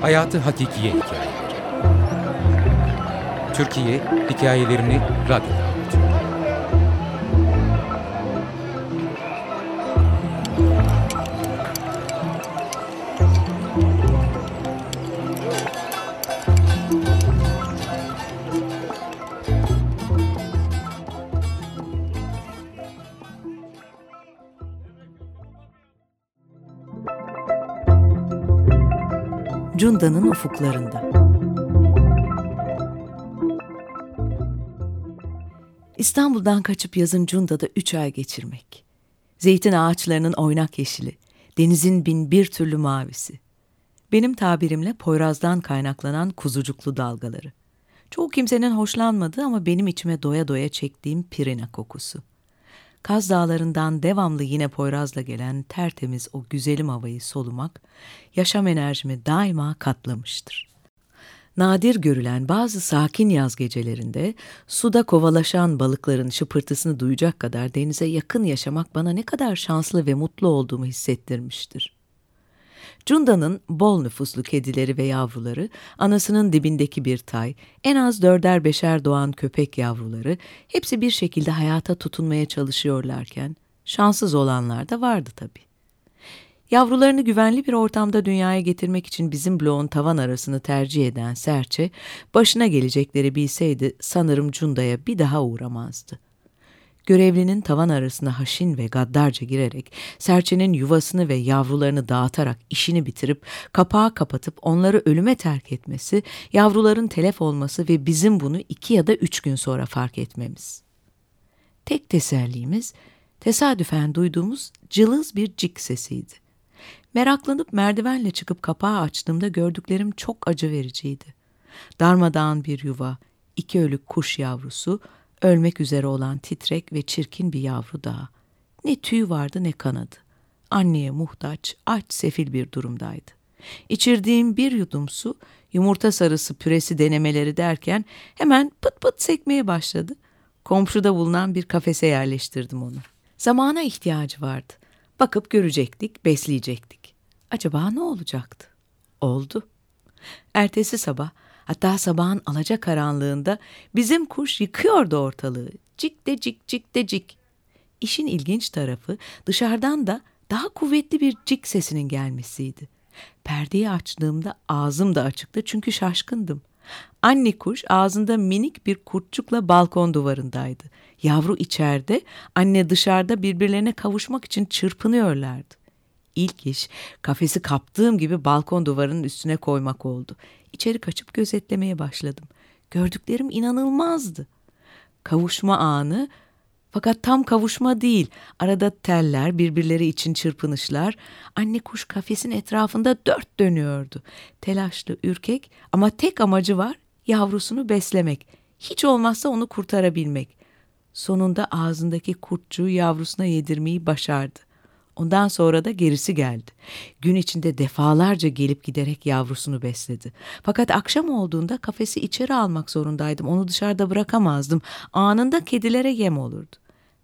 Hayatı Hakikiye Hikayeleri. Türkiye hikayelerini radyoda Cunda'nın ufuklarında. İstanbul'dan kaçıp yazın Cunda'da üç ay geçirmek. Zeytin ağaçlarının oynak yeşili, denizin bin bir türlü mavisi. Benim tabirimle Poyraz'dan kaynaklanan kuzucuklu dalgaları. Çoğu kimsenin hoşlanmadığı ama benim içime doya doya çektiğim pirina kokusu. Kaz Dağları'ndan devamlı yine Poyraz'la gelen tertemiz o güzelim havayı solumak, yaşam enerjimi daima katlamıştır. Nadir görülen bazı sakin yaz gecelerinde suda kovalaşan balıkların şıpırtısını duyacak kadar denize yakın yaşamak bana ne kadar şanslı ve mutlu olduğumu hissettirmiştir. Cunda'nın bol nüfuslu kedileri ve yavruları, anasının dibindeki bir tay, en az dörder beşer doğan köpek yavruları, hepsi bir şekilde hayata tutunmaya çalışıyorlarken, şanssız olanlar da vardı tabii. Yavrularını güvenli bir ortamda dünyaya getirmek için bizim bloğun tavan arasını tercih eden serçe, başına gelecekleri bilseydi sanırım Cunda'ya bir daha uğramazdı. Görevlinin tavan arasına haşin ve gaddarca girerek, serçenin yuvasını ve yavrularını dağıtarak işini bitirip, kapağı kapatıp onları ölüme terk etmesi, yavruların telef olması ve bizim bunu iki ya da üç gün sonra fark etmemiz. Tek tesellimiz, tesadüfen duyduğumuz cılız bir cik sesiydi. Meraklanıp merdivenle çıkıp kapağı açtığımda gördüklerim çok acı vericiydi. Darmadağın bir yuva, iki ölük kuş yavrusu, ölmek üzere olan titrek ve çirkin bir yavru daha. Ne tüy vardı ne kanadı. Anneye muhtaç, aç, sefil bir durumdaydı. İçirdiğim bir yudum su, yumurta sarısı püresi denemeleri derken hemen pıt pıt sekmeye başladı. Komşuda bulunan bir kafese yerleştirdim onu. Zamana ihtiyacı vardı. Bakıp görecektik, besleyecektik. Acaba ne olacaktı? Oldu. Ertesi sabah, hatta sabahın alaca karanlığında bizim kuş yıkıyordu ortalığı. Cik de cik cik de cik. İşin ilginç tarafı dışarıdan da daha kuvvetli bir cik sesinin gelmesiydi. Perdeyi açtığımda ağzım da açıktı çünkü şaşkındım. Anne kuş ağzında minik bir kurtçukla balkon duvarındaydı. Yavru içeride, anne dışarıda birbirlerine kavuşmak için çırpınıyorlardı. İlk iş kafesi kaptığım gibi balkon duvarının üstüne koymak oldu. İçeri kaçıp gözetlemeye başladım. Gördüklerim inanılmazdı. Kavuşma anı fakat tam kavuşma değil. Arada teller, birbirleri için çırpınışlar. Anne kuş kafesin etrafında dört dönüyordu. Telaşlı, ürkek ama tek amacı var yavrusunu beslemek. Hiç olmazsa onu kurtarabilmek. Sonunda ağzındaki kurtçuğu yavrusuna yedirmeyi başardı. Ondan sonra da gerisi geldi. Gün içinde defalarca gelip giderek yavrusunu besledi. Fakat akşam olduğunda kafesi içeri almak zorundaydım. Onu dışarıda bırakamazdım. Anında kedilere yem olurdu.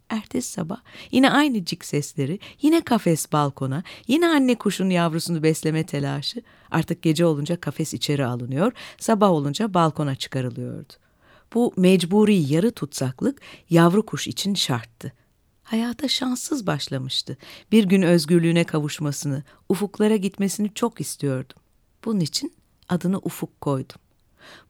Ertesi sabah yine aynı cik sesleri, yine kafes balkona, yine anne kuşun yavrusunu besleme telaşı. Artık gece olunca kafes içeri alınıyor, sabah olunca balkona çıkarılıyordu. Bu mecburi yarı tutsaklık yavru kuş için şarttı. Hayata şanssız başlamıştı. Bir gün özgürlüğüne kavuşmasını, ufuklara gitmesini çok istiyordum. Bunun için adını Ufuk koydum.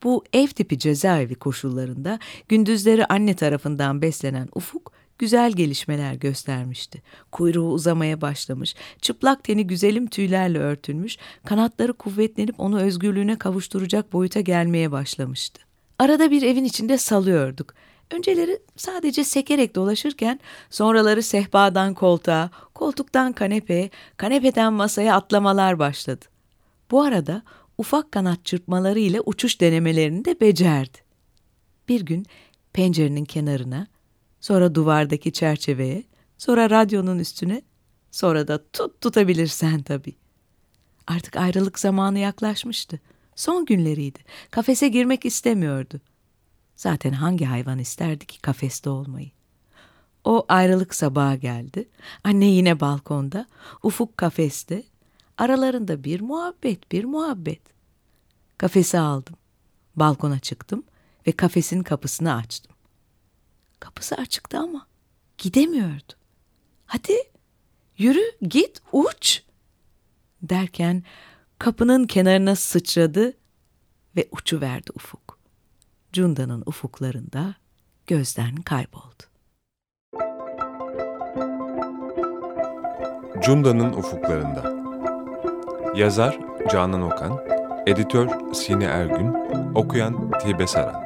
Bu ev tipi cezaevi koşullarında gündüzleri anne tarafından beslenen Ufuk güzel gelişmeler göstermişti. Kuyruğu uzamaya başlamış, çıplak teni güzelim tüylerle örtülmüş, kanatları kuvvetlenip onu özgürlüğüne kavuşturacak boyuta gelmeye başlamıştı. Arada bir evin içinde salıyorduk. Önceleri sadece sekerek dolaşırken sonraları sehpadan koltuğa, koltuktan kanepeye, kanepeden masaya atlamalar başladı. Bu arada ufak kanat çırpmaları ile uçuş denemelerini de becerdi. Bir gün pencerenin kenarına, sonra duvardaki çerçeveye, sonra radyonun üstüne, sonra da tut tutabilirsen tabii. Artık ayrılık zamanı yaklaşmıştı. Son günleriydi. Kafese girmek istemiyordu. Zaten hangi hayvan isterdi ki kafeste olmayı? O ayrılık sabaha geldi. Anne yine balkonda, ufuk kafeste. Aralarında bir muhabbet, bir muhabbet. Kafesi aldım. Balkona çıktım ve kafesin kapısını açtım. Kapısı açıktı ama gidemiyordu. Hadi yürü git uç derken kapının kenarına sıçradı ve uçuverdi ufuk. Cunda'nın ufuklarında gözden kayboldu. Cunda'nın Ufuklarında Yazar Canan Okan Editör Sine Ergün Okuyan Tibe Saran